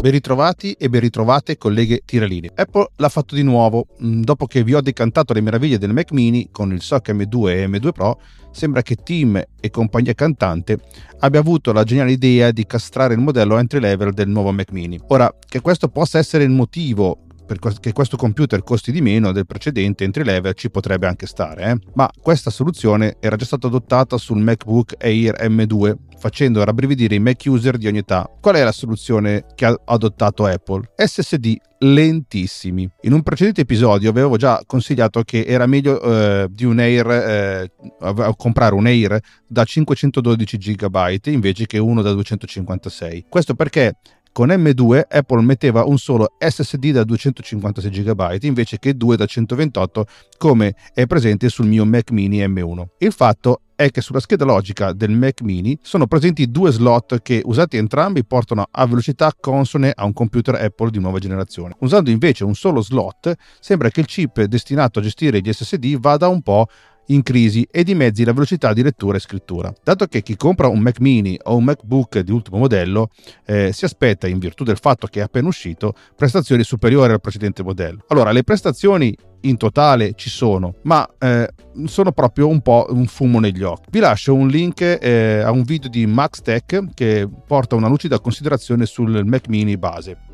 Ben ritrovati e ben ritrovate colleghe tiraline. Apple l'ha fatto di nuovo. Mm, dopo che vi ho decantato le meraviglie del Mac mini con il SOC M2 e M2 Pro, sembra che Tim e compagnia cantante abbia avuto la geniale idea di castrare il modello entry level del nuovo Mac mini. Ora, che questo possa essere il motivo perché questo computer costi di meno del precedente entry level ci potrebbe anche stare, eh? ma questa soluzione era già stata adottata sul MacBook Air M2 facendo rabbrividire i Mac user di ogni età. Qual è la soluzione che ha adottato Apple? SSD lentissimi. In un precedente episodio avevo già consigliato che era meglio eh, di un Air eh, comprare un Air da 512 GB invece che uno da 256. Questo perché con M2 Apple metteva un solo SSD da 256 GB invece che due da 128 come è presente sul mio Mac mini M1. Il fatto è che sulla scheda logica del Mac mini sono presenti due slot che usati entrambi portano a velocità consone a un computer Apple di nuova generazione. Usando invece un solo slot sembra che il chip destinato a gestire gli SSD vada un po' in crisi e dimezzi la velocità di lettura e scrittura. Dato che chi compra un Mac mini o un MacBook di ultimo modello eh, si aspetta, in virtù del fatto che è appena uscito, prestazioni superiori al precedente modello. Allora, le prestazioni in totale ci sono, ma eh, sono proprio un po' un fumo negli occhi. Vi lascio un link eh, a un video di Max Tech che porta una lucida considerazione sul Mac mini base.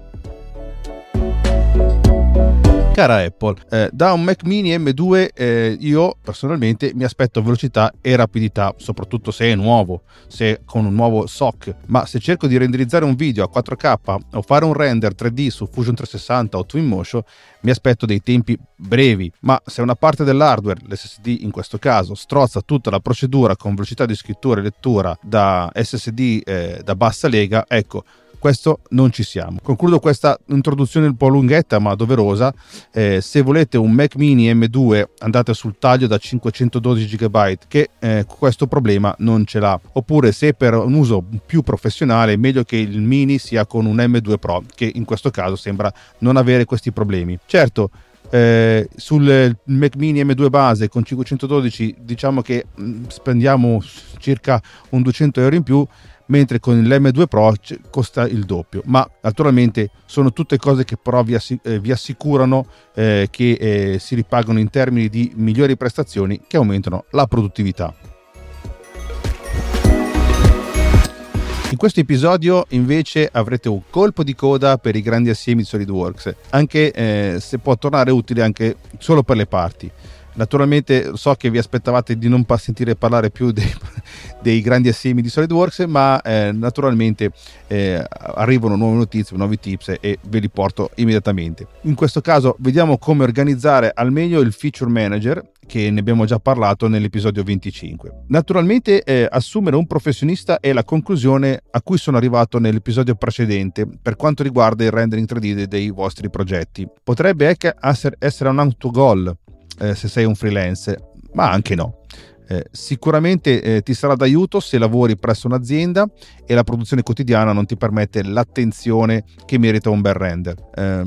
Cara Apple, eh, da un Mac mini M2 eh, io personalmente mi aspetto velocità e rapidità, soprattutto se è nuovo, se con un nuovo SOC, ma se cerco di renderizzare un video a 4K o fare un render 3D su Fusion 360 o Twinmotion, mi aspetto dei tempi brevi, ma se una parte dell'hardware, l'SSD in questo caso, strozza tutta la procedura con velocità di scrittura e lettura da SSD eh, da bassa lega, ecco, questo non ci siamo. Concludo questa introduzione un po' lunghetta ma doverosa. Eh, se volete un Mac mini M2 andate sul taglio da 512 GB che eh, questo problema non ce l'ha. Oppure se per un uso più professionale è meglio che il mini sia con un M2 Pro che in questo caso sembra non avere questi problemi. Certo, eh, sul Mac mini M2 base con 512 diciamo che mm, spendiamo circa un 200 euro in più mentre con l'M2 Pro costa il doppio. Ma naturalmente sono tutte cose che però eh, vi assicurano eh, che eh, si ripagano in termini di migliori prestazioni che aumentano la produttività. In questo episodio invece avrete un colpo di coda per i grandi assiemi di SolidWorks, anche eh, se può tornare utile anche solo per le parti. Naturalmente so che vi aspettavate di non sentire parlare più dei, dei grandi assiemi di SolidWorks, ma eh, naturalmente eh, arrivano nuove notizie, nuovi tips e ve li porto immediatamente. In questo caso vediamo come organizzare al meglio il feature manager che ne abbiamo già parlato nell'episodio 25. Naturalmente eh, assumere un professionista è la conclusione a cui sono arrivato nell'episodio precedente per quanto riguarda il rendering 3D dei vostri progetti. Potrebbe essere un autogol eh, se sei un freelance, ma anche no. Eh, sicuramente eh, ti sarà d'aiuto se lavori presso un'azienda e la produzione quotidiana non ti permette l'attenzione che merita un bel render. Eh,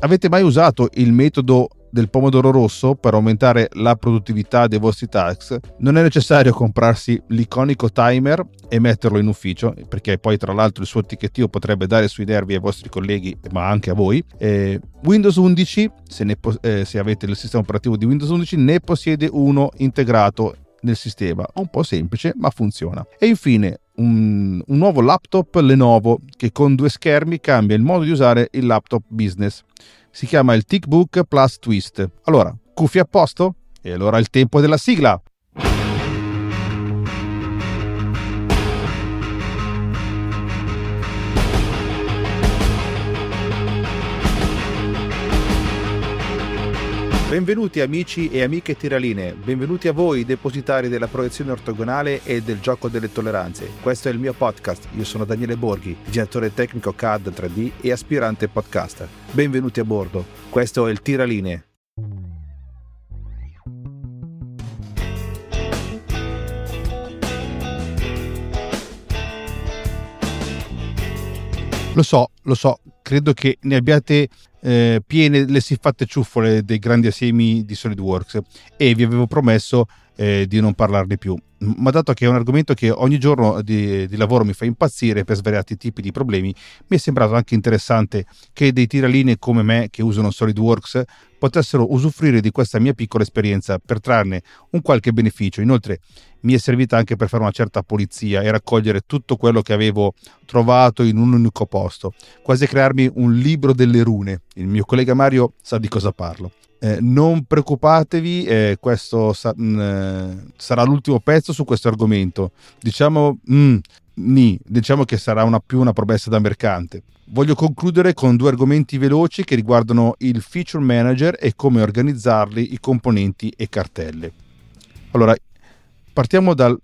avete mai usato il metodo del pomodoro rosso per aumentare la produttività dei vostri task, non è necessario comprarsi l'iconico timer e metterlo in ufficio, perché poi tra l'altro il suo etichettio potrebbe dare sui nervi ai vostri colleghi, ma anche a voi. Eh, Windows 11, se, ne, eh, se avete il sistema operativo di Windows 11, ne possiede uno integrato nel sistema, un po' semplice ma funziona. E infine un, un, nuovo laptop Lenovo che con due schermi cambia il modo di usare il laptop business si chiama il TickBook Plus Twist. Allora, cuffie a posto? E allora il tempo della sigla! Benvenuti amici e amiche tiraline, benvenuti a voi depositari della proiezione ortogonale e del gioco delle tolleranze. Questo è il mio podcast, io sono Daniele Borghi, disegnatore tecnico CAD 3D e aspirante podcaster. Benvenuti a bordo, questo è il Tiraline. Lo so, lo so, credo che ne abbiate eh, piene le siffatte ciuffole dei grandi assiemi di SolidWorks e vi avevo promesso eh, di non parlarne più. Ma dato che è un argomento che ogni giorno di, di, lavoro mi fa impazzire per svariati tipi di problemi, mi è sembrato anche interessante che dei tiraline come me che usano SolidWorks potessero usufruire di questa mia piccola esperienza per trarne un qualche beneficio. Inoltre mi è servita anche per fare una certa pulizia e raccogliere tutto quello che avevo trovato in un unico posto, quasi crearmi un libro delle rune. Il mio collega Mario sa di cosa parlo. Eh, non preoccupatevi, eh, questo sa- mh, mm, sarà l'ultimo pezzo su questo argomento. Diciamo, mh, mm, ni, diciamo che sarà una, più una promessa da mercante. Voglio concludere con due argomenti veloci che riguardano il feature manager e come organizzarli, i componenti e cartelle. Allora, partiamo dalla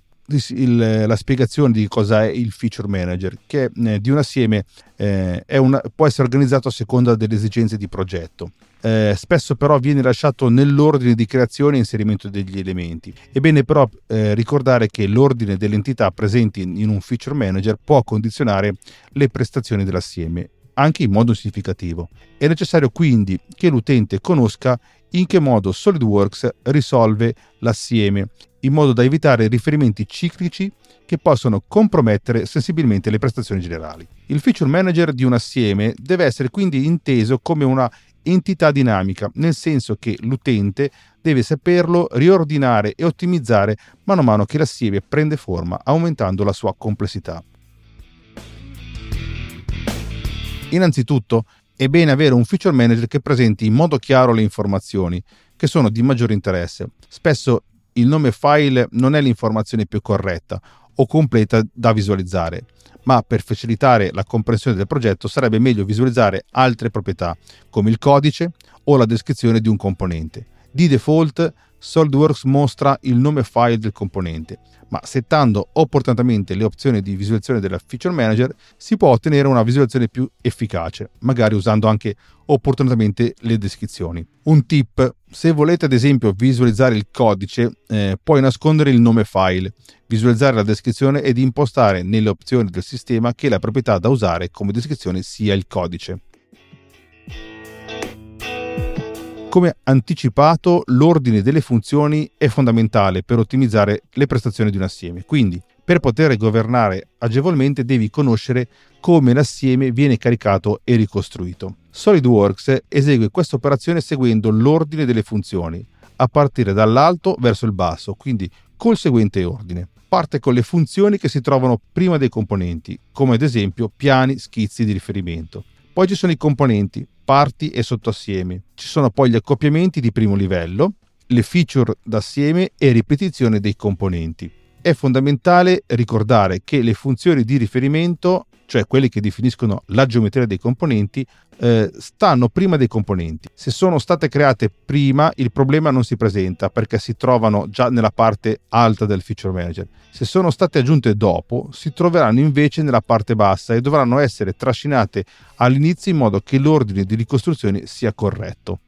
spiegazione di cosa è il feature manager, che eh, di un assieme eh, una, può essere organizzato a seconda delle esigenze di progetto eh, spesso però viene lasciato nell'ordine di creazione e inserimento degli elementi. È bene però eh, ricordare che l'ordine delle entità presenti in un feature manager può condizionare le prestazioni dell'assieme, anche in modo significativo. È necessario quindi che l'utente conosca in che modo SolidWorks risolve l'assieme, in modo da evitare riferimenti ciclici che possono compromettere sensibilmente le prestazioni generali. Il feature manager di un assieme deve essere quindi inteso come una entità dinamica, nel senso che l'utente deve saperlo riordinare e ottimizzare mano a mano che l'assieme prende forma, aumentando la sua complessità. Innanzitutto, è bene avere un feature manager che presenti in modo chiaro le informazioni che sono di maggiore interesse. Spesso il nome file non è l'informazione più corretta o completa da visualizzare ma per facilitare la comprensione del progetto sarebbe meglio visualizzare altre proprietà, come il codice o la descrizione di un componente. Di default, SolidWorks mostra il nome file del componente, ma settando opportunamente le opzioni di visualizzazione della Feature Manager si può ottenere una visualizzazione più efficace, magari usando anche opportunamente le descrizioni. Un tip, se volete ad esempio visualizzare il codice, eh, puoi nascondere il nome file, visualizzare la descrizione ed impostare nelle opzioni del sistema che la proprietà da usare come descrizione sia il codice. Come anticipato, l'ordine delle funzioni è fondamentale per ottimizzare le prestazioni di un assieme. Quindi, per poter governare agevolmente devi conoscere come l'assieme viene caricato e ricostruito. SolidWorks esegue questa operazione seguendo l'ordine delle funzioni, a partire dall'alto verso il basso, quindi col seguente ordine. Parte con le funzioni che si trovano prima dei componenti, come ad esempio piani, schizzi di riferimento. Poi ci sono i componenti, parti e sottoassiemi. Ci sono poi gli accoppiamenti di primo livello, le feature d'assieme e ripetizione dei componenti. È fondamentale ricordare che le funzioni di riferimento, cioè quelle che definiscono la geometria dei componenti, eh, stanno prima dei componenti. Se sono state create prima, il problema non si presenta perché si trovano già nella parte alta del feature manager. Se sono state aggiunte dopo, si troveranno invece nella parte bassa e dovranno essere trascinate all'inizio in modo che l'ordine di ricostruzione sia corretto.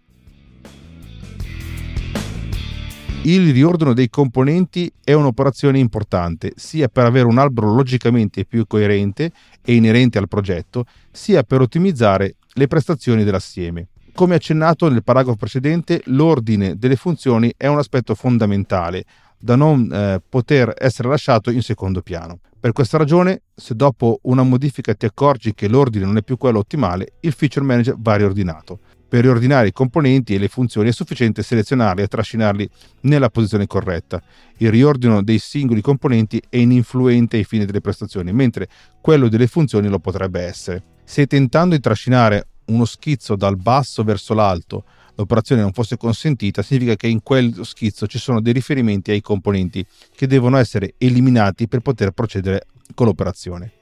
Il riordino dei componenti è un'operazione importante, sia per avere un albero logicamente più coerente e inerente al progetto, sia per ottimizzare le prestazioni dell'assieme. Come accennato nel paragrafo precedente, l'ordine delle funzioni è un aspetto fondamentale da non eh, poter essere lasciato in secondo piano. Per questa ragione, se dopo una modifica ti accorgi che l'ordine non è più quello ottimale, il feature manager va riordinato. Per riordinare i componenti e le funzioni è sufficiente selezionarli e trascinarli nella posizione corretta. Il riordino dei singoli componenti è ininfluente ai fini delle prestazioni, mentre quello delle funzioni lo potrebbe essere. Se tentando di trascinare uno schizzo dal basso verso l'alto l'operazione non fosse consentita, significa che in quel schizzo ci sono dei riferimenti ai componenti che devono essere eliminati per poter procedere con l'operazione.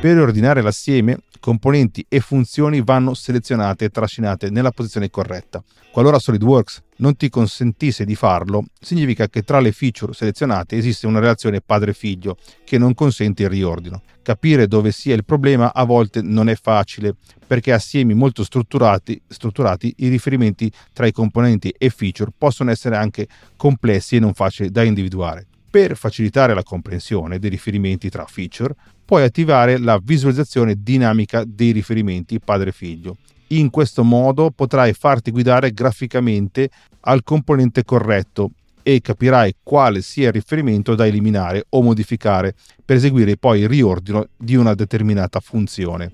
Per ordinare l'assieme, componenti e funzioni vanno selezionate e trascinate nella posizione corretta. Qualora SolidWorks non ti consentisse di farlo, significa che tra le feature selezionate esiste una relazione padre-figlio che non consente il riordino. Capire dove sia il problema a volte non è facile, perché assiemi molto strutturati, strutturati i riferimenti tra i componenti e feature possono essere anche complessi e non facili da individuare. Per facilitare la comprensione dei riferimenti tra feature, puoi attivare la visualizzazione dinamica dei riferimenti padre-figlio. In questo modo potrai farti guidare graficamente al componente corretto e capirai quale sia il riferimento da eliminare o modificare per eseguire poi il riordino di una determinata funzione.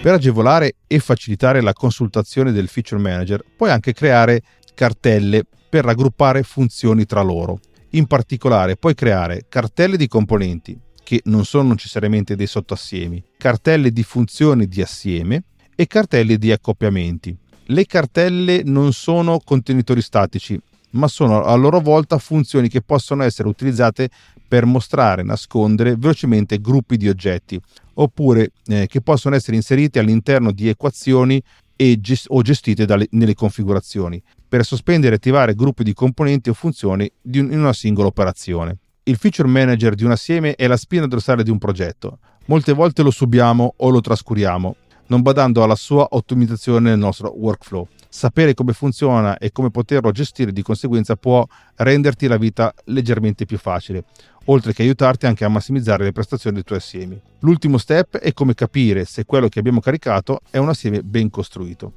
Per agevolare e facilitare la consultazione del feature manager puoi anche creare cartelle per raggruppare funzioni tra loro. In particolare puoi creare cartelle di componenti, che non sono necessariamente dei sottoassiemi, cartelle di funzioni di assieme e cartelle di accoppiamenti. Le cartelle non sono contenitori statici, ma sono a loro volta funzioni che possono essere utilizzate per mostrare, nascondere velocemente gruppi di oggetti, oppure eh, che possono essere inserite all'interno di equazioni gest- o gestite dalle, nelle configurazioni, per sospendere e attivare gruppi di componenti o funzioni un, in una singola operazione. Il feature manager di un assieme è la spina dorsale di un progetto. Molte volte lo subiamo o lo trascuriamo, non badando alla sua ottimizzazione nel nostro workflow. Sapere come funziona e come poterlo gestire di conseguenza può renderti la vita leggermente più facile, oltre che aiutarti anche a massimizzare le prestazioni dei tuoi assiemi. L'ultimo step è come capire se quello che abbiamo caricato è un assieme ben costruito.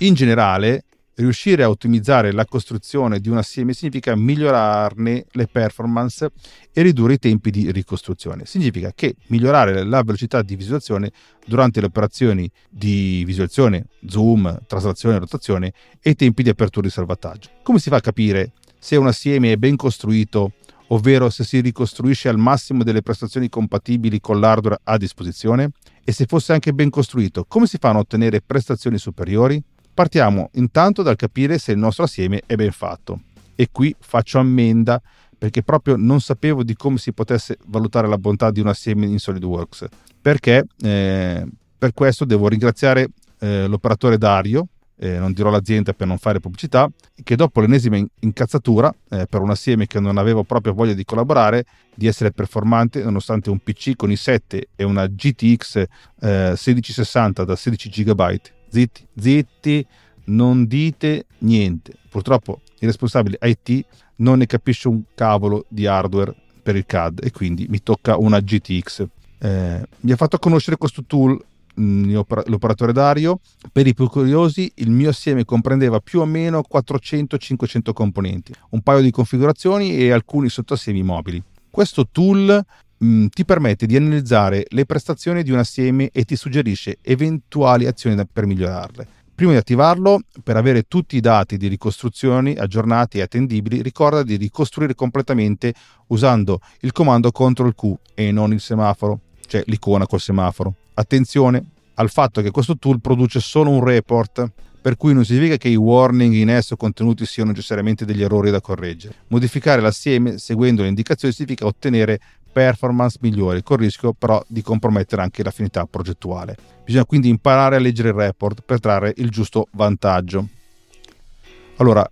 In generale, riuscire a ottimizzare la costruzione di un assieme significa migliorarne le performance e ridurre i tempi di ricostruzione. Significa che migliorare la velocità di visualizzazione durante le operazioni di visualizzazione, zoom, traslazione, rotazione e i tempi di apertura e salvataggio. Come si fa a capire se un assieme è ben costruito, ovvero se si ricostruisce al massimo delle prestazioni compatibili con l'hardware a disposizione? E se fosse anche ben costruito, come si fanno a ottenere prestazioni superiori? Partiamo intanto dal capire se il nostro assieme è ben fatto. E qui faccio ammenda perché proprio non sapevo di come si potesse valutare la bontà di un assieme in SolidWorks. Perché eh, per questo devo ringraziare eh, l'operatore Dario, eh, non dirò l'azienda per non fare pubblicità, che dopo l'ennesima incazzatura eh, per un assieme che non avevo proprio voglia di collaborare, di essere performante, nonostante un PC con i 7 e una GTX eh, 1660 da 16 GB zitti, zitti, non dite niente. Purtroppo il responsabile IT non ne capisce un cavolo di hardware per il CAD e quindi mi tocca una GTX. Eh, mi ha fatto conoscere questo tool mm, l'operatore Dario. Per i più curiosi, il mio assieme comprendeva più o meno 400-500 componenti, un paio di configurazioni e alcuni sottoassiemi mobili. Questo tool mh, mm, ti permette di analizzare le prestazioni di un assieme e ti suggerisce eventuali azioni per migliorarle. Prima di attivarlo, per avere tutti i dati di ricostruzioni aggiornati e attendibili, ricorda di ricostruire completamente usando il comando CTRL Q e non il semaforo, cioè l'icona col semaforo. Attenzione al fatto che questo tool produce solo un report, per cui non significa che i warning in esso contenuti siano necessariamente degli errori da correggere. Modificare l'assieme seguendo le indicazioni significa ottenere performance migliori, con il rischio però di compromettere anche l'affinità progettuale. Bisogna quindi imparare a leggere il report per trarre il giusto vantaggio. Allora,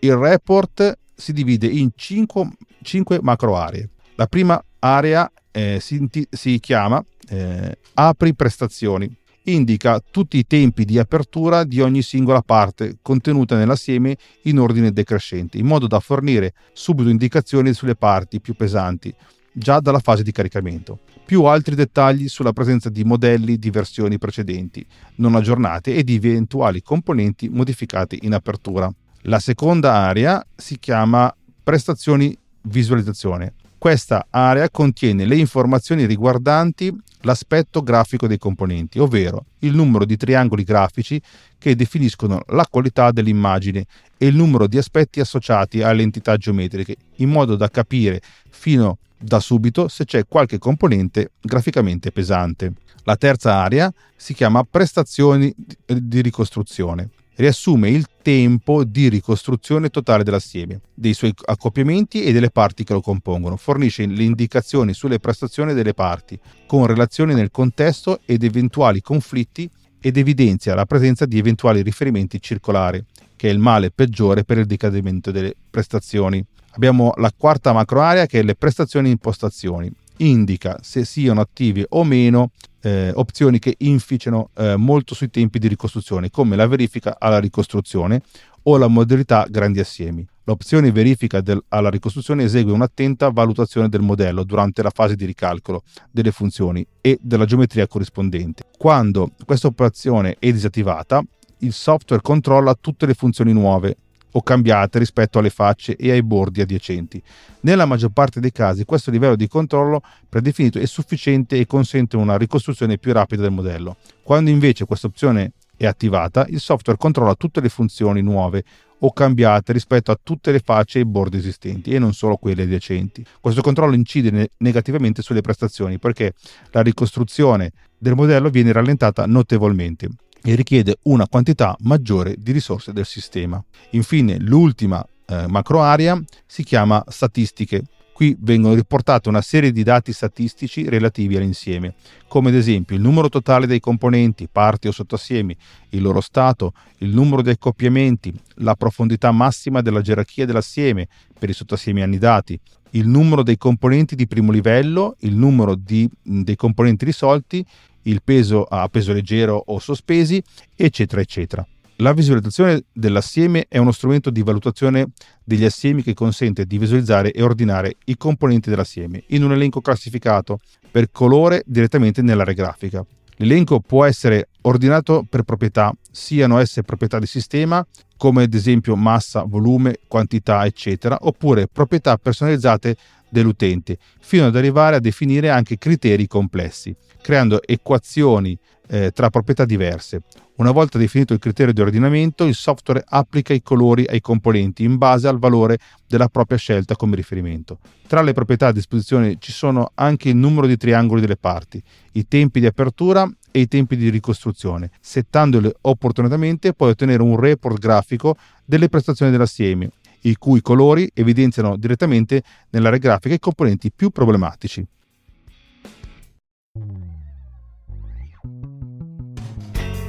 il report si divide in 5, 5 macro aree. La prima area eh, si, si, chiama eh, Apri prestazioni. Indica tutti i tempi di apertura di ogni singola parte contenuta nell'assieme in ordine decrescente, in modo da fornire subito indicazioni sulle parti più pesanti, già dalla fase di caricamento, più altri dettagli sulla presenza di modelli di versioni precedenti, non aggiornate e di eventuali componenti modificati in apertura. La seconda area si chiama prestazioni visualizzazione. Questa area contiene le informazioni riguardanti l'aspetto grafico dei componenti, ovvero il numero di triangoli grafici che definiscono la qualità dell'immagine e il numero di aspetti associati alle entità geometriche, in modo da capire fino da subito se c'è qualche componente graficamente pesante. La terza area si chiama prestazioni di ricostruzione. Riassume il tempo di ricostruzione totale dell'assieme, dei suoi accoppiamenti e delle parti che lo compongono. Fornisce le indicazioni sulle prestazioni delle parti, con relazioni nel contesto ed eventuali conflitti ed evidenzia la presenza di eventuali riferimenti circolari, che è il male peggiore per il decadimento delle prestazioni. Abbiamo la quarta macro area che è le prestazioni e impostazioni. Indica se siano attive o meno eh, opzioni che inficiano eh, molto sui tempi di ricostruzione, come la verifica alla ricostruzione o la modalità grandi assiemi. L'opzione verifica del, alla ricostruzione esegue un'attenta valutazione del modello durante la fase di ricalcolo delle funzioni e della geometria corrispondente. Quando questa operazione è disattivata, il software controlla tutte le funzioni nuove o cambiate rispetto alle facce e ai bordi adiacenti. Nella maggior parte dei casi questo livello di controllo predefinito è sufficiente e consente una ricostruzione più rapida del modello. Quando invece questa opzione è attivata, il software controlla tutte le funzioni nuove o cambiate rispetto a tutte le facce e i bordi esistenti e non solo quelle adiacenti. Questo controllo incide ne- negativamente sulle prestazioni perché la ricostruzione del modello viene rallentata notevolmente e richiede una quantità maggiore di risorse del sistema. Infine, l'ultima eh, macro area si chiama statistiche. Qui vengono riportate una serie di dati statistici relativi all'insieme, come ad esempio il numero totale dei componenti, parti o sottoassiemi, il loro stato, il numero di accoppiamenti, la profondità massima della gerarchia dell'assieme per i sottoassiemi annidati, il numero dei componenti di primo livello, il numero di, dei componenti risolti, il peso a peso leggero o sospesi, eccetera, eccetera. La visualizzazione dell'assieme è uno strumento di valutazione degli assiemi che consente di visualizzare e ordinare i componenti dell'assieme in un elenco classificato per colore direttamente nell'area grafica. L'elenco può essere ordinato per proprietà, siano esse proprietà di sistema, come ad esempio massa, volume, quantità, eccetera, oppure proprietà personalizzate dell'utente, fino ad arrivare a definire anche criteri complessi, creando equazioni eh, tra proprietà diverse. Una volta definito il criterio di ordinamento, il software applica i colori ai componenti in base al valore della propria scelta come riferimento. Tra le proprietà a disposizione ci sono anche il numero di triangoli delle parti, i tempi di apertura e i tempi di ricostruzione. Settandole opportunamente puoi ottenere un report grafico delle prestazioni dell'assieme, i cui colori evidenziano direttamente nell'area grafica i componenti più problematici.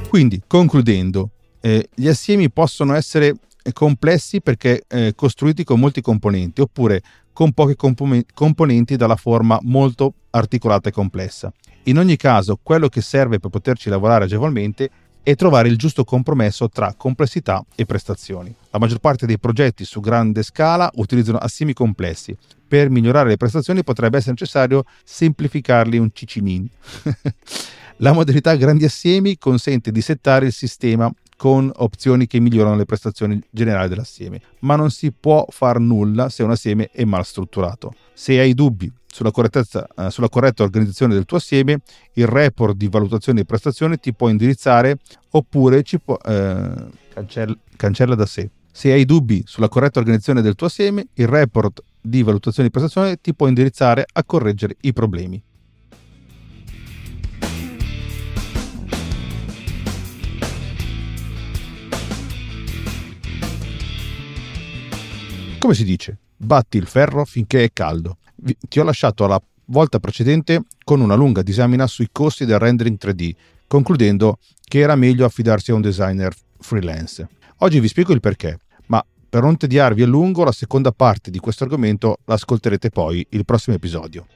Quindi, concludendo, eh, gli assiemi possono essere complessi perché eh, costruiti con molti componenti oppure con pochi comp- componenti dalla forma molto articolata e complessa. In ogni caso, quello che serve per poterci lavorare agevolmente è trovare il giusto compromesso tra complessità e prestazioni. La maggior parte dei progetti su grande scala utilizzano assiemi complessi. Per migliorare le prestazioni potrebbe essere necessario semplificarli un cicinin. La modalità grandi assiemi consente di settare il sistema con opzioni che migliorano le prestazioni generali dell'assieme, ma non si può far nulla se un assieme è mal strutturato. Se hai dubbi sulla, eh, sulla corretta organizzazione del tuo assieme, il report di valutazione di prestazioni ti può indirizzare oppure ci può, eh, cancella, cancella da sé. Se hai dubbi sulla corretta organizzazione del tuo assieme, il report di valutazione di prestazione ti può indirizzare a correggere i problemi. Come si dice? Batti il ferro finché è caldo. Ti ho lasciato alla volta precedente con una lunga disamina sui costi del rendering 3D, concludendo che era meglio affidarsi a un designer freelance. Oggi vi spiego il perché, ma per non tediarvi a lungo la seconda parte di questo argomento l'ascolterete poi il prossimo episodio.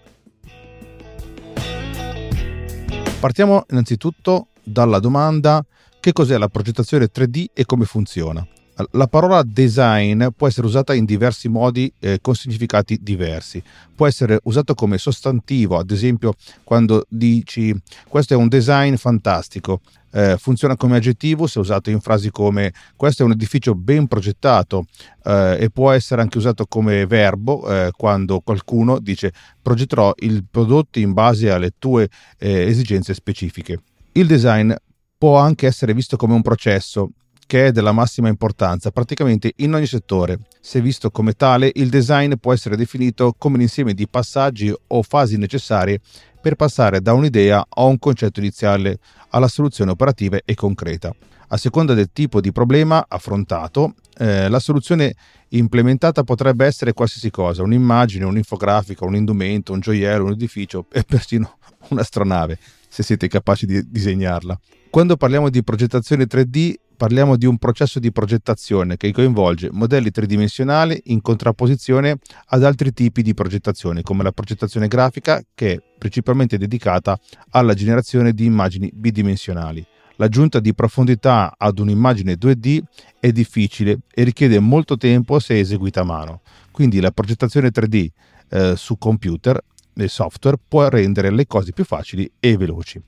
Partiamo innanzitutto dalla domanda che cos'è la progettazione 3D e come funziona. La parola design può essere usata in diversi modi eh, con significati diversi. Può essere usato come sostantivo, ad esempio quando dici questo è un design fantastico. Eh, funziona come aggettivo se usato in frasi come questo è un edificio ben progettato eh, e può essere anche usato come verbo eh, quando qualcuno dice progetterò il prodotto in base alle tue eh, esigenze specifiche. Il design può anche essere visto come un processo che è della massima importanza praticamente in ogni settore. Se visto come tale, il design può essere definito come l'insieme di passaggi o fasi necessarie per passare da un'idea a un concetto iniziale alla soluzione operativa e concreta. A seconda del tipo di problema affrontato, eh, la soluzione implementata potrebbe essere qualsiasi cosa, un'immagine, un'infografica, un indumento, un gioiello, un edificio e persino un'astronave, se siete capaci di disegnarla. Quando parliamo di progettazione 3D parliamo di un processo di progettazione che coinvolge modelli tridimensionali in contrapposizione ad altri tipi di progettazione, come la progettazione grafica, che è principalmente dedicata alla generazione di immagini bidimensionali. L'aggiunta di profondità ad un'immagine 2D è difficile e richiede molto tempo se eseguita a mano. Quindi la progettazione 3D eh, su computer e software può rendere le cose più facili e veloci.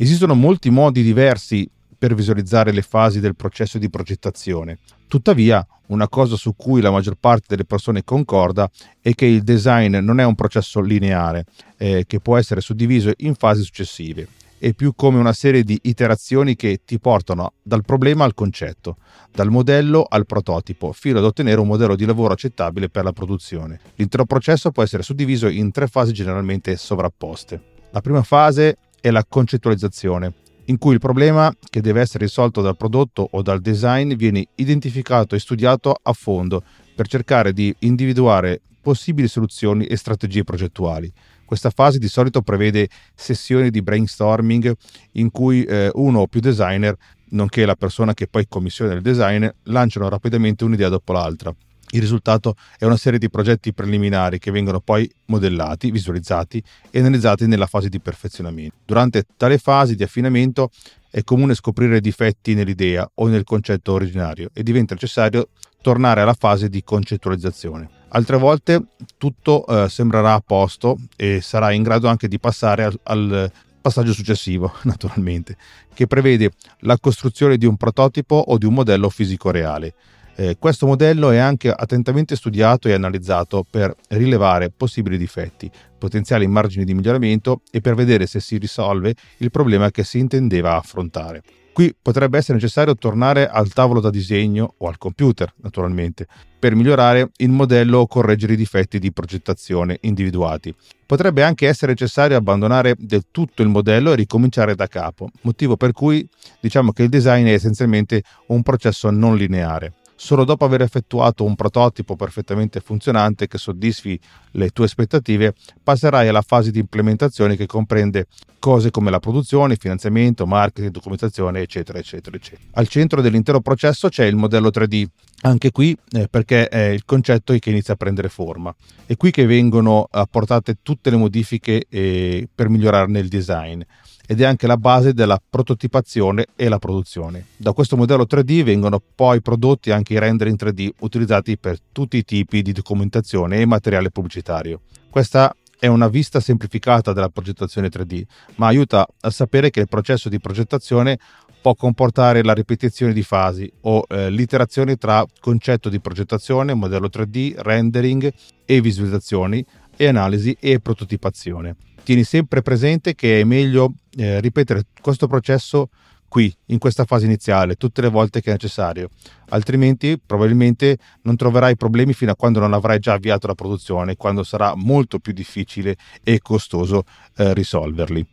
Esistono molti modi diversi per visualizzare le fasi del processo di progettazione. Tuttavia, una cosa su cui la maggior parte delle persone concorda è che il design non è un processo lineare, eh, che può essere suddiviso in fasi successive. È più come una serie di iterazioni che ti portano dal problema al concetto, dal modello al prototipo, fino ad ottenere un modello di lavoro accettabile per la produzione. L'intero processo può essere suddiviso in tre fasi generalmente sovrapposte. La prima fase è la concettualizzazione, in cui il problema che deve essere risolto dal prodotto o dal design viene identificato e studiato a fondo per cercare di individuare possibili soluzioni e strategie progettuali. Questa fase di solito prevede sessioni di brainstorming in cui eh, uno o più designer, nonché la persona che poi commissiona il design, lanciano rapidamente un'idea dopo l'altra. Il risultato è una serie di progetti preliminari che vengono poi modellati, visualizzati e analizzati nella fase di perfezionamento. Durante tale fase di affinamento è comune scoprire difetti nell'idea o nel concetto originario e diventa necessario tornare alla fase di concettualizzazione. Altre volte tutto eh, sembrerà a posto e sarà in grado anche di passare al, al passaggio successivo, naturalmente, che prevede la costruzione di un prototipo o di un modello fisico reale. Eh, questo modello è anche attentamente studiato e analizzato per rilevare possibili difetti, potenziali margini di miglioramento e per vedere se si risolve il problema che si intendeva affrontare. Qui potrebbe essere necessario tornare al tavolo da disegno o al computer, naturalmente, per migliorare il modello o correggere i difetti di progettazione individuati. Potrebbe anche essere necessario abbandonare del tutto il modello e ricominciare da capo, motivo per cui diciamo che il design è essenzialmente un processo non lineare. Solo dopo aver effettuato un prototipo perfettamente funzionante che soddisfi le tue aspettative, passerai alla fase di implementazione che comprende cose come la produzione, finanziamento, marketing, documentazione, eccetera, eccetera, eccetera. Al centro dell'intero processo c'è il modello 3D, anche qui eh, perché è il concetto che inizia a prendere forma. È qui che vengono apportate tutte le modifiche eh, per migliorarne il design ed è anche la base della prototipazione e la produzione. Da questo modello 3D vengono poi prodotti anche i render in 3D utilizzati per tutti i tipi di documentazione e materiale pubblicitario. Questa è una vista semplificata della progettazione 3D, ma aiuta a sapere che il processo di progettazione può comportare la ripetizione di fasi o eh, l'iterazione tra concetto di progettazione, modello 3D, rendering e visualizzazioni e analisi e prototipazione tieni sempre presente che è meglio eh, ripetere questo processo qui, in questa fase iniziale, tutte le volte che è necessario. Altrimenti probabilmente non troverai problemi fino a quando non avrai già avviato la produzione, quando sarà molto più difficile e costoso eh, risolverli.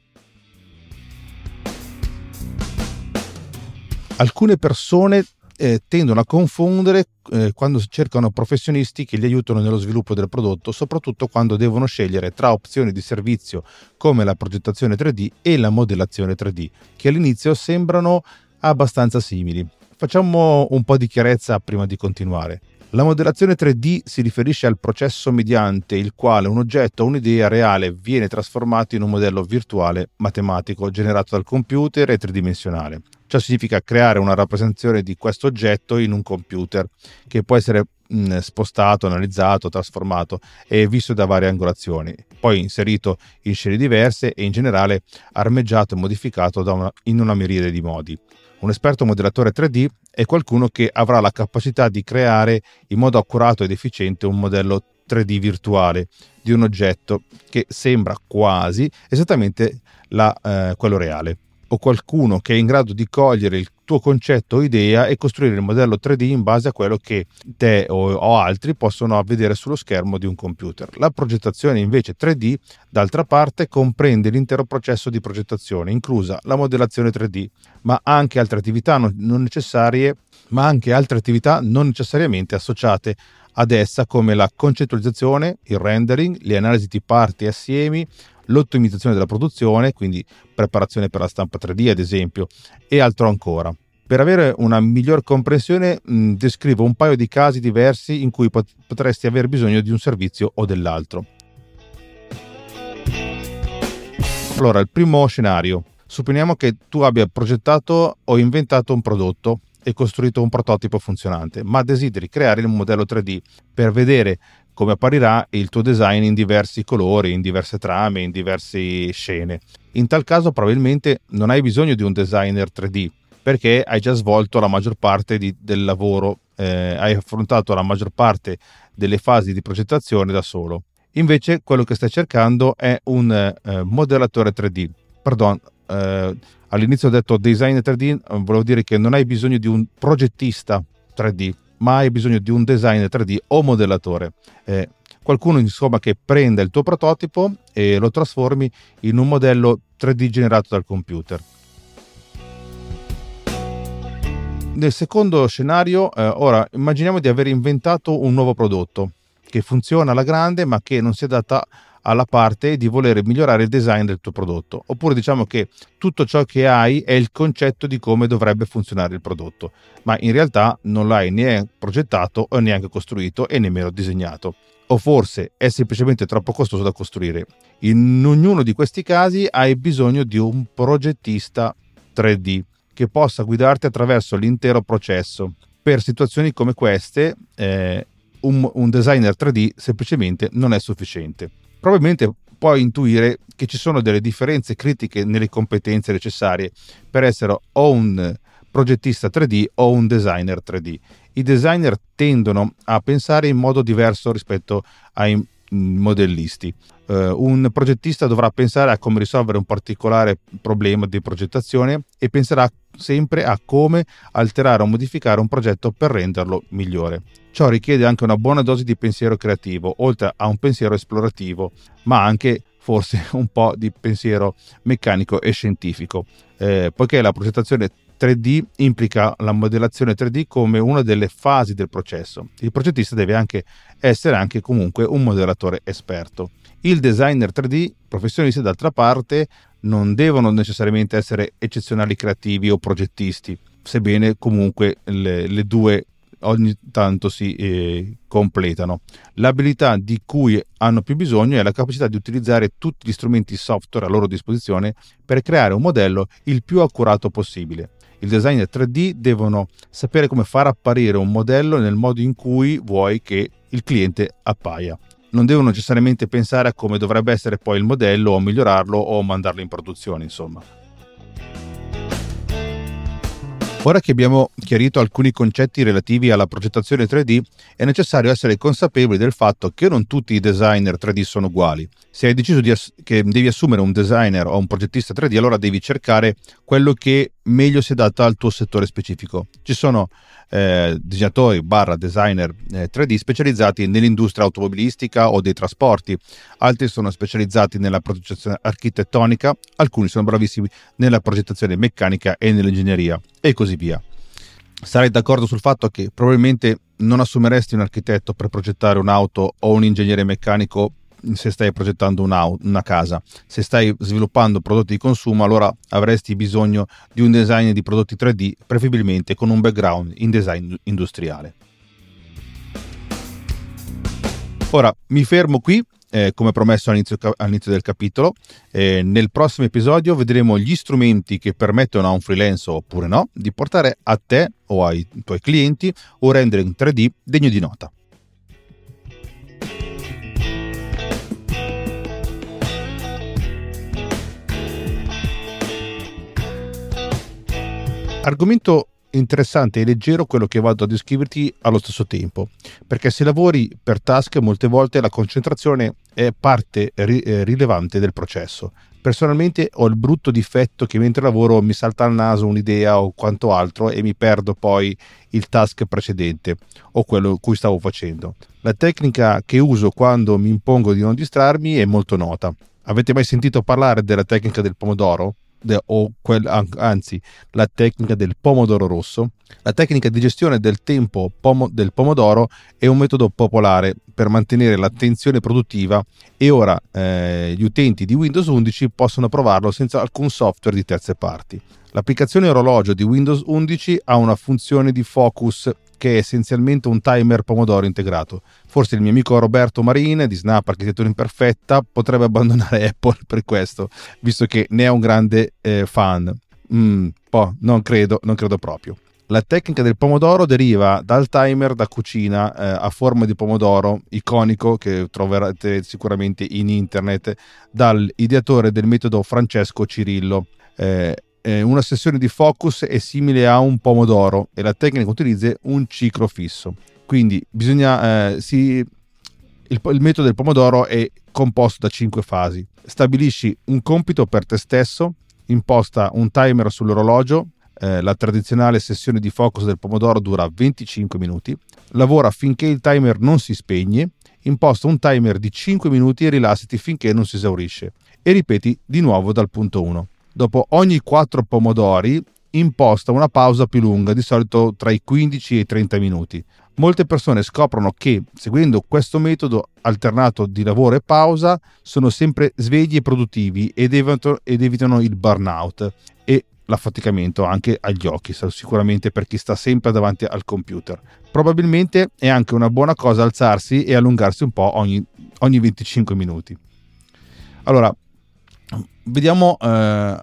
Alcune persone eh, tendono a confondere eh, quando cercano professionisti che li aiutano nello sviluppo del prodotto, soprattutto quando devono scegliere tra opzioni di servizio come la progettazione 3D e la modellazione 3D, che all'inizio sembrano abbastanza simili. Facciamo un po' di chiarezza prima di continuare. La modellazione 3D si riferisce al processo mediante il quale un oggetto o un'idea reale viene trasformato in un modello virtuale matematico generato dal computer e tridimensionale. Ciò significa creare una rappresentazione di questo oggetto in un computer che può essere spostato, analizzato, trasformato e visto da varie angolazioni, poi inserito in scene diverse e in generale armeggiato e modificato una, in una miriade di modi. Un esperto modellatore 3D è qualcuno che avrà la capacità di creare in modo accurato ed efficiente un modello 3D virtuale di un oggetto che sembra quasi esattamente la, eh, quello reale. O qualcuno che è in grado di cogliere il tuo concetto o idea e costruire il modello 3D in base a quello che te o, o, altri possono vedere sullo schermo di un computer. La progettazione invece 3D, d'altra parte, comprende l'intero processo di progettazione, inclusa la modellazione 3D, ma anche altre attività non, non necessarie, ma anche altre attività non necessariamente associate ad essa come la concettualizzazione, il rendering, le analisi di parti e assiemi, l'ottimizzazione della produzione, quindi preparazione per la stampa 3D ad esempio, e altro ancora. Per avere una miglior comprensione mh, descrivo un paio di casi diversi in cui pot- potresti aver bisogno di un servizio o dell'altro. Allora, il primo scenario. Supponiamo che tu abbia progettato o inventato un prodotto e costruito un prototipo funzionante, ma desideri creare il modello 3D per vedere come apparirà il tuo design in diversi colori, in diverse trame, in diverse scene. In tal caso probabilmente non hai bisogno di un designer 3D perché hai già svolto la maggior parte di, del lavoro, eh, hai affrontato la maggior parte delle fasi di progettazione da solo. Invece quello che stai cercando è un eh, modellatore 3D. Pardon, eh, all'inizio ho detto design 3D, eh, volevo dire che non hai bisogno di un progettista 3D, ma hai bisogno di un designer 3D o modellatore. Eh, qualcuno insomma che prenda il tuo prototipo e lo trasformi in un modello 3D generato dal computer. Nel secondo scenario, eh, ora immaginiamo di aver inventato un nuovo prodotto che funziona alla grande ma che non si adatta alla parte di voler migliorare il design del tuo prodotto. Oppure diciamo che tutto ciò che hai è il concetto di come dovrebbe funzionare il prodotto, ma in realtà non l'hai né progettato o neanche costruito e nemmeno disegnato. O forse è semplicemente troppo costoso da costruire. In ognuno di questi casi hai bisogno di un progettista 3D che possa guidarti attraverso l'intero processo. Per situazioni come queste, eh, un, un designer 3D semplicemente non è sufficiente probabilmente puoi intuire che ci sono delle differenze critiche nelle competenze necessarie per essere o un progettista 3D o un designer 3D. I designer tendono a pensare in modo diverso rispetto ai modellisti. Uh, un progettista dovrà pensare a come risolvere un particolare problema di progettazione e penserà sempre a come alterare o modificare un progetto per renderlo migliore. Ciò richiede anche una buona dose di pensiero creativo, oltre a un pensiero esplorativo, ma anche forse un po' di pensiero meccanico e scientifico, eh, poiché la progettazione 3D implica la modellazione 3D come una delle fasi del processo. Il progettista deve anche essere anche comunque un modellatore esperto. Il designer 3D professionisti d'altra parte non devono necessariamente essere eccezionali creativi o progettisti, sebbene comunque le, le due ogni tanto si eh, completano. L'abilità di cui hanno più bisogno è la capacità di utilizzare tutti gli strumenti software a loro disposizione per creare un modello il più accurato possibile. Il designer 3D devono sapere come far apparire un modello nel modo in cui vuoi che il cliente appaia. Non devono necessariamente pensare a come dovrebbe essere poi il modello o migliorarlo o mandarlo in produzione, insomma. Ora che abbiamo chiarito alcuni concetti relativi alla progettazione 3D, è necessario essere consapevoli del fatto che non tutti i designer 3D sono uguali. Se hai deciso ass- che devi assumere un designer o un progettista 3D, allora devi cercare quello che meglio si adatta al tuo settore specifico. Ci sono eh, disegnatori barra designer eh, 3D specializzati nell'industria automobilistica o dei trasporti, altri sono specializzati nella progettazione architettonica, alcuni sono bravissimi nella progettazione meccanica e nell'ingegneria e così via. Sarei d'accordo sul fatto che probabilmente non assumeresti un architetto per progettare un'auto o un ingegnere meccanico se stai progettando una, una, casa. Se stai sviluppando prodotti di consumo, allora avresti bisogno di un design di prodotti 3D, preferibilmente con un background in design industriale. Ora mi fermo qui, eh, come promesso all'inizio, all'inizio del capitolo. Eh, nel prossimo episodio vedremo gli strumenti che permettono a un freelance oppure no di portare a te o ai tuoi clienti un rendering 3D degno di nota. Argomento interessante e leggero quello che vado a descriverti allo stesso tempo, perché se lavori per task molte volte la concentrazione è parte ri- eh, rilevante del processo. Personalmente ho il brutto difetto che mentre lavoro mi salta al naso un'idea o quanto altro e mi perdo poi il task precedente o quello cui stavo facendo. La tecnica che uso quando mi impongo di non distrarmi è molto nota. Avete mai sentito parlare della tecnica del pomodoro? De, o quel, anzi la tecnica del pomodoro rosso. La tecnica di gestione del tempo pomo, del pomodoro è un metodo popolare per mantenere l'attenzione produttiva e ora eh, gli utenti di Windows 11 possono provarlo senza alcun software di terze parti. L'applicazione orologio di Windows 11 ha una funzione di focus che è essenzialmente un timer pomodoro integrato. Forse il mio amico Roberto Marin di Snap Architettura Imperfetta potrebbe abbandonare Apple per questo, visto che ne è un grande eh, fan. Mm, boh, non credo, non credo proprio. La tecnica del pomodoro deriva dal timer da cucina eh, a forma di pomodoro iconico che troverete sicuramente in internet dal ideatore del metodo Francesco Cirillo. Eh, eh, una sessione di focus è simile a un pomodoro e la tecnica utilizza un ciclo fisso. Quindi bisogna, eh, si, il, il, metodo del pomodoro è composto da cinque fasi. Stabilisci un compito per te stesso, imposta un timer sull'orologio, eh, la tradizionale sessione di focus del pomodoro dura 25 minuti, lavora finché il timer non si spegne, imposta un timer di 5 minuti e rilassati finché non si esaurisce e ripeti di nuovo dal punto 1 dopo ogni 4 pomodori imposta una pausa più lunga, di solito tra i 15 e i 30 minuti. Molte persone scoprono che, seguendo questo metodo alternato di lavoro e pausa, sono sempre svegli e produttivi ed evitano, ed evitano il burnout e l'affaticamento anche agli occhi, sicuramente per chi sta sempre davanti al computer. Probabilmente è anche una buona cosa alzarsi e allungarsi un po' ogni, ogni 25 minuti. Allora, vediamo eh,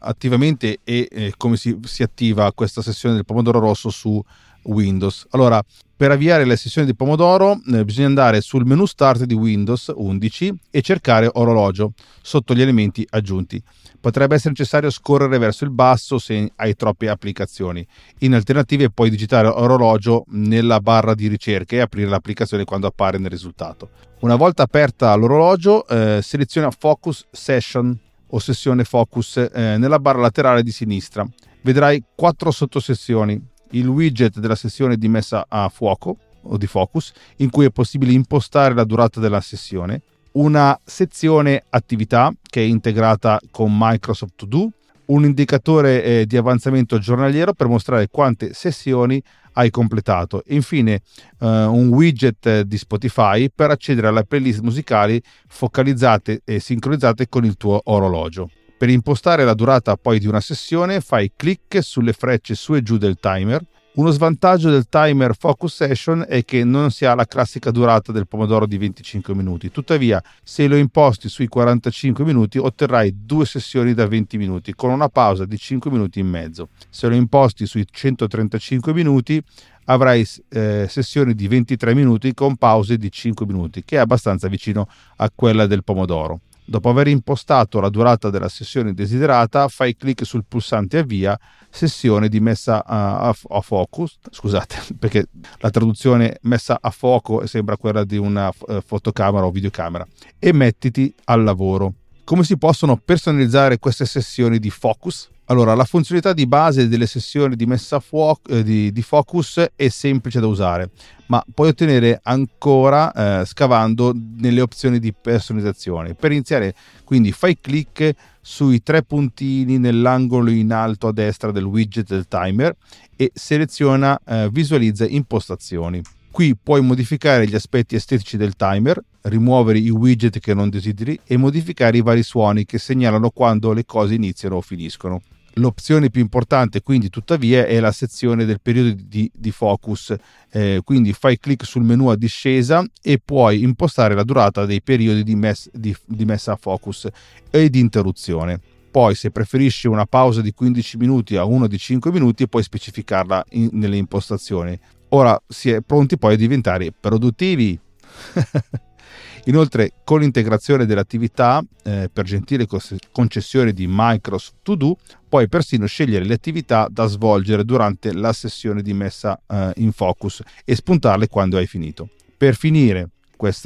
attivamente e eh, come si, si, attiva questa sessione del pomodoro rosso su Windows. Allora, per avviare la sessione di pomodoro eh, bisogna andare sul menu start di Windows 11 e cercare orologio sotto gli elementi aggiunti. Potrebbe essere necessario scorrere verso il basso se hai troppe applicazioni. In alternativa puoi digitare orologio nella barra di ricerca e aprire l'applicazione quando appare nel risultato. Una volta aperta l'orologio, eh, seleziona Focus Session o sessione focus eh, nella barra laterale di sinistra. Vedrai quattro sottosezioni, il widget della sessione di messa a fuoco o di focus, in cui è possibile impostare la durata della sessione, una sezione attività che è integrata con Microsoft To Do, un indicatore eh, di avanzamento giornaliero per mostrare quante sessioni hai completato infine uh, un widget di Spotify per accedere alle playlist musicali focalizzate e sincronizzate con il tuo orologio. Per impostare la durata poi di una sessione fai clic sulle frecce su e giù del timer uno svantaggio del timer Focus Session è che non si ha la classica durata del pomodoro di 25 minuti, tuttavia se lo imposti sui 45 minuti otterrai due sessioni da 20 minuti con una pausa di 5 minuti in mezzo. Se lo imposti sui 135 minuti avrai eh, sessioni di 23 minuti con pause di 5 minuti, che è abbastanza vicino a quella del pomodoro. Dopo aver impostato la durata della sessione desiderata, fai clic sul pulsante avvia, sessione di messa a, a, a focus, scusate, perché la traduzione messa a fuoco sembra quella di una uh, fotocamera o videocamera, e mettiti al lavoro. Come si possono personalizzare queste sessioni di focus? Allora, la funzionalità di base delle sessioni di messa a eh, di, di, focus è semplice da usare, ma puoi ottenere ancora eh, scavando nelle opzioni di personalizzazione. Per iniziare, quindi fai clic sui tre puntini nell'angolo in alto a destra del widget del timer e seleziona eh, visualizza impostazioni. Qui puoi modificare gli aspetti estetici del timer, rimuovere i widget che non desideri e modificare i vari suoni che segnalano quando le cose iniziano o finiscono. L'opzione più importante quindi tuttavia è la sezione del periodo di, di focus, eh, quindi fai clic sul menu a discesa e puoi impostare la durata dei periodi di, mes- di, di messa a focus e di interruzione. Poi se preferisci una pausa di 15 minuti a uno di 5 minuti puoi specificarla in, nelle impostazioni. Ora si è pronti poi a diventare produttivi. Inoltre, con l'integrazione dell'attività eh, per gentile concessione di Microsoft To Do, puoi persino scegliere le attività da svolgere durante la sessione di messa eh, in focus e spuntarle quando hai finito. Per finire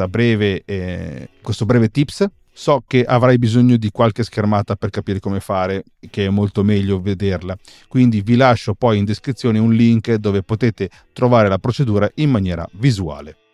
breve, eh, questo breve tips, So che avrai bisogno di qualche schermata per capire come fare, che è molto meglio vederla. Quindi vi lascio poi in descrizione un link dove potete trovare la procedura in maniera visuale.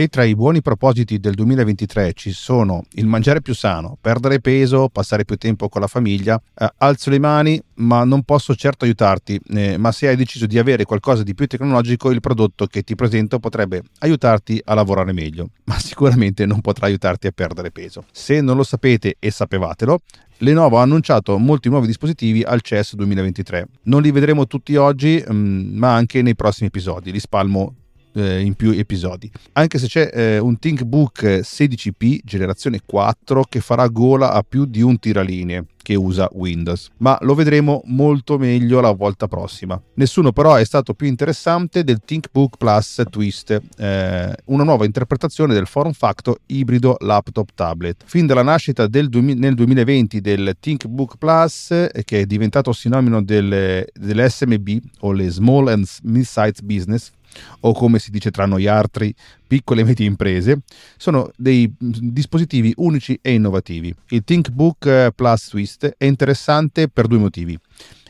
Se tra i buoni propositi del 2023 ci sono il mangiare più sano, perdere peso, passare più tempo con la famiglia, eh, alzo le mani, ma non posso certo aiutarti. Eh, ma se hai deciso di avere qualcosa di più tecnologico, il prodotto che ti presento potrebbe aiutarti a lavorare meglio, ma sicuramente non potrà aiutarti a perdere peso. Se non lo sapete e sapevatelo, Lenovo ha annunciato molti nuovi dispositivi al CES 2023. Non li vedremo tutti oggi, mm, ma anche nei prossimi episodi. Li spalmo eh, in più episodi. Anche se c'è eh, un ThinkBook 16P generazione 4 che farà gola a più di un tiralinee che usa Windows, ma lo vedremo molto meglio la volta prossima. Nessuno però è stato più interessante del ThinkBook Plus Twist, eh, una nuova interpretazione del form factor ibrido laptop tablet. Fin dalla nascita del du- nel 2020 del ThinkBook Plus, eh, che è diventato sinonimo del, dell'SMB o le Small and Mid-Sized Business, o come si dice tra noi altri, piccole e medie imprese, sono dei mm, dispositivi unici e innovativi. Il ThinkBook eh, Plus Twist è interessante per due motivi.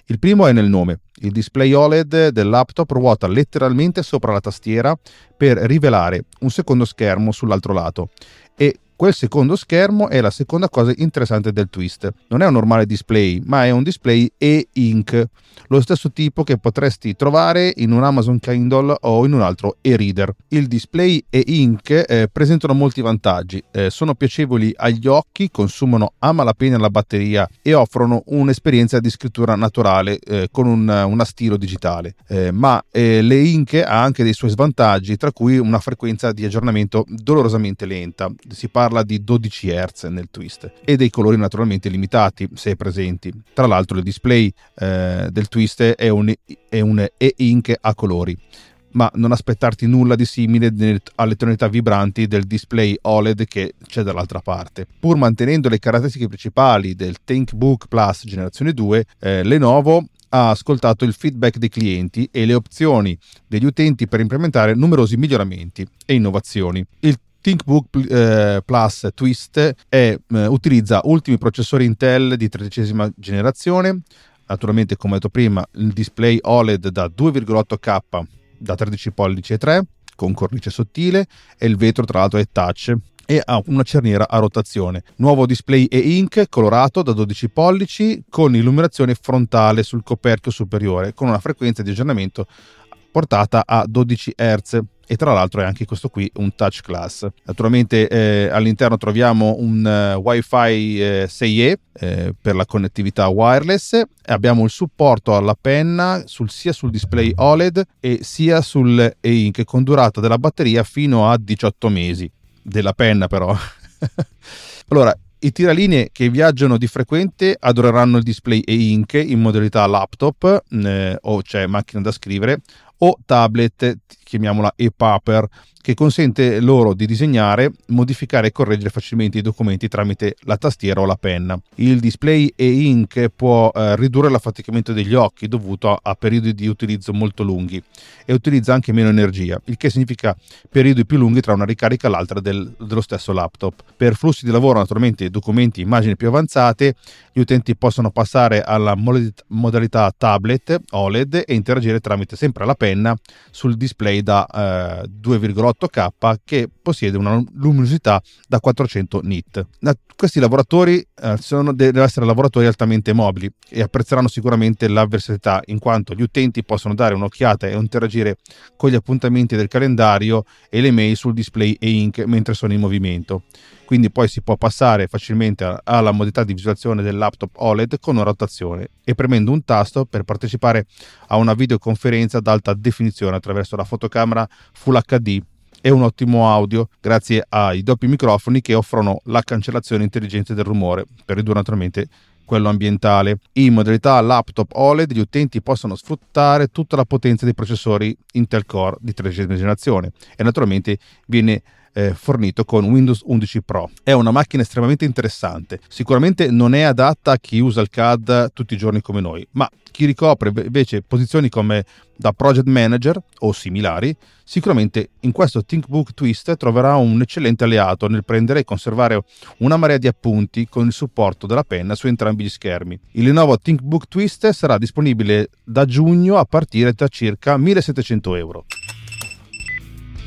Il primo è nel nome. Il display OLED del laptop ruota letteralmente sopra la tastiera per rivelare un secondo schermo sull'altro lato e Quel secondo schermo è la seconda cosa interessante del twist. Non è un normale display, ma è un display e-ink, lo stesso tipo che potresti trovare in un Amazon Kindle o in un altro e-reader. Il display e-ink eh, presentano molti vantaggi, eh, sono piacevoli agli occhi, consumano a malapena la batteria e offrono un'esperienza di scrittura naturale eh, con un, una stilo digitale. Eh, ma eh, le ink ha anche dei suoi svantaggi, tra cui una frequenza di aggiornamento dolorosamente lenta. Si parla parla di 12 Hz nel twist e dei colori naturalmente limitati se presenti. Tra l'altro il display eh, del twist è un, è un e-ink a colori ma non aspettarti nulla di simile alle tonalità vibranti del display OLED che c'è dall'altra parte. Pur mantenendo le caratteristiche principali del ThinkBook Plus generazione 2, eh, Lenovo ha ascoltato il feedback dei clienti e le opzioni degli utenti per implementare numerosi miglioramenti e innovazioni. Il ThinkBook eh, Plus Twist è, eh, utilizza ultimi processori Intel di tredicesima generazione, naturalmente come detto prima il display OLED da 2,8K da 13 pollici e 3 con cornice sottile e il vetro tra l'altro è touch e ha una cerniera a rotazione. Nuovo display e-ink colorato da 12 pollici con illuminazione frontale sul coperchio superiore con una frequenza di aggiornamento portata a 12 Hz e tra l'altro è anche questo qui un touch class. Naturalmente eh, all'interno troviamo un uh, Wi-Fi eh, 6E eh, per la connettività wireless, abbiamo il supporto alla penna sul, sia sul display OLED e sia sul e-ink con durata della batteria fino a 18 mesi della penna però. allora, i tiralinee che viaggiano di frequente adoreranno il display e-ink in modalità laptop eh, o cioè macchina da scrivere o tablet, chiamiamola e-paper, che consente loro di disegnare, modificare e correggere facilmente i documenti tramite la tastiera o la penna. Il display e-ink può eh, ridurre l'affaticamento degli occhi dovuto a, a, periodi di utilizzo molto lunghi e utilizza anche meno energia, il che significa periodi più lunghi tra una ricarica e l'altra del, dello stesso laptop. Per flussi di lavoro, naturalmente, documenti, immagini più avanzate, gli utenti possono passare alla modalità tablet OLED e interagire tramite sempre la penna sul display da eh, 2,8K che possiede una luminosità da 400 nit. Questi lavoratori eh, sono, devono essere lavoratori altamente mobili e apprezzeranno sicuramente la versatilità in quanto gli utenti possono dare un'occhiata e interagire con gli appuntamenti del calendario e le mail sul display e-ink mentre sono in movimento quindi poi si può passare facilmente alla modalità di visualizzazione del laptop OLED con una rotazione e premendo un tasto per partecipare a una videoconferenza ad alta definizione attraverso la fotocamera Full HD e un ottimo audio grazie ai doppi microfoni che offrono la cancellazione intelligente del rumore per ridurre naturalmente quello ambientale. In modalità laptop OLED gli utenti possono sfruttare tutta la potenza dei processori Intel Core di tredicesima generazione e naturalmente viene eh, fornito con Windows 11 Pro. È una macchina estremamente interessante. Sicuramente non è adatta a chi usa il CAD tutti i giorni come noi, ma chi ricopre invece posizioni come da project manager o similari, sicuramente in questo ThinkBook Twist troverà un eccellente alleato nel prendere e conservare una marea di appunti con il supporto della penna su entrambi gli schermi. Il Lenovo ThinkBook Twist sarà disponibile da giugno a partire da circa 1700 euro.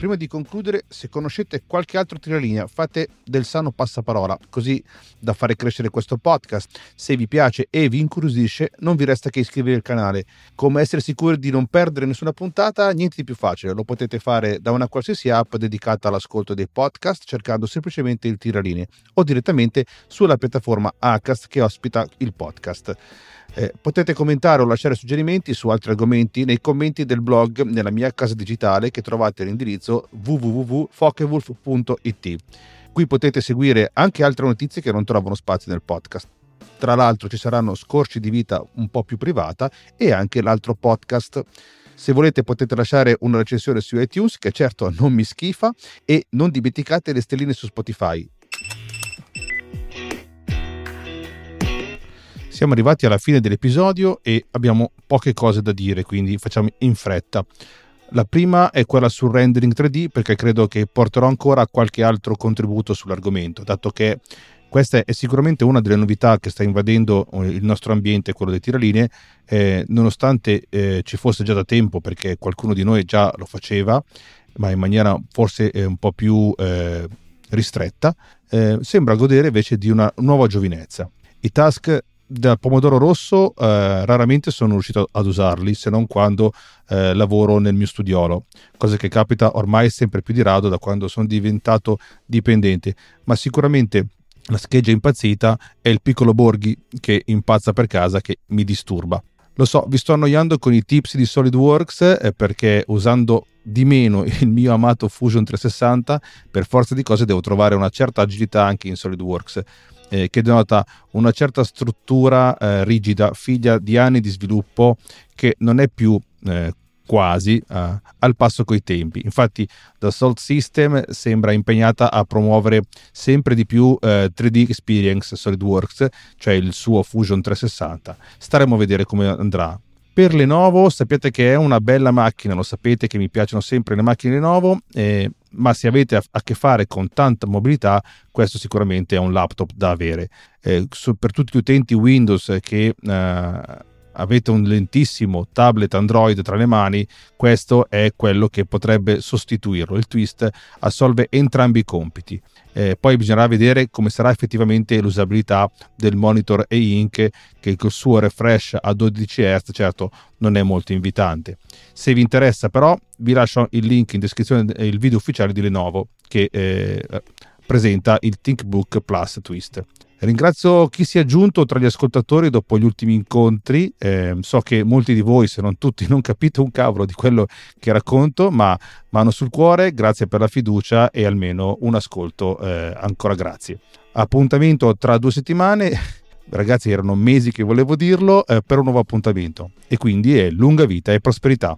Prima di concludere, se conoscete qualche altro tiralinea, fate del sano passaparola, così da fare crescere questo podcast. Se vi piace e vi incuriosisce, non vi resta che iscrivervi al canale. Come essere sicuri di non perdere nessuna puntata? Niente di più facile, lo potete fare da una qualsiasi app dedicata all'ascolto dei podcast, cercando semplicemente il tiralinea o direttamente sulla piattaforma Acast che ospita il podcast. Eh, potete commentare o lasciare suggerimenti su altri argomenti nei commenti del blog nella mia casa digitale che trovate all'indirizzo www.fokewolf.it. Qui potete seguire anche altre notizie che non trovano spazio nel podcast. Tra l'altro ci saranno scorci di vita un po' più privata e anche l'altro podcast. Se volete potete lasciare una recensione su iTunes che certo non mi schifa e non dimenticate le stelline su Spotify Siamo arrivati alla fine dell'episodio e abbiamo poche cose da dire, quindi facciamo in fretta. La prima è quella sul rendering 3D perché credo che porterò ancora qualche altro contributo sull'argomento, dato che questa è sicuramente una delle novità che sta invadendo eh, il nostro ambiente, quello dei tiralinee, eh, nonostante eh, ci fosse già da tempo perché qualcuno di noi già lo faceva, ma in maniera forse eh, un po' più eh, ristretta, eh, sembra godere invece di una nuova giovinezza. I task del pomodoro rosso eh, raramente sono riuscito ad usarli se non quando eh, lavoro nel mio studiolo, cosa che capita ormai sempre più di rado da quando sono diventato dipendente, ma sicuramente la scheggia impazzita è il piccolo Borghi che impazza per casa che mi disturba. Lo so, vi sto annoiando con i tips di SolidWorks eh, perché usando di meno il mio amato Fusion 360, per forza di cose devo trovare una certa agilità anche in SolidWorks eh, che denota una certa struttura eh, rigida, figlia di anni di sviluppo che non è più eh, quasi uh, al passo coi tempi. Infatti, The Salt System sembra impegnata a promuovere sempre di più uh, 3D Experience SolidWorks, cioè il suo Fusion 360. Staremo a vedere come andrà. Per Lenovo sappiate che è una bella macchina, lo sapete che mi piacciono sempre le macchine Lenovo, eh, ma se avete a, che fare con tanta mobilità, questo sicuramente è un laptop da avere. Eh, su, per tutti gli utenti Windows che eh, avete un lentissimo tablet Android tra le mani, questo è quello che potrebbe sostituirlo. Il Twist assolve entrambi i compiti. Eh, poi bisognerà vedere come sarà effettivamente l'usabilità del monitor e-ink che col suo refresh a 12 Hz certo non è molto invitante. Se vi interessa però vi lascio il link in descrizione del video ufficiale di Lenovo che eh, presenta il ThinkBook Plus Twist. Ringrazio chi si è aggiunto tra gli ascoltatori dopo gli ultimi incontri. Eh, so che molti di voi, se non tutti, non capite un cavolo di quello che racconto, ma mano sul cuore, grazie per la fiducia e almeno un ascolto. Eh, ancora grazie. Appuntamento tra due settimane. Ragazzi, erano mesi che volevo dirlo eh, per un nuovo appuntamento. E quindi è lunga vita e prosperità.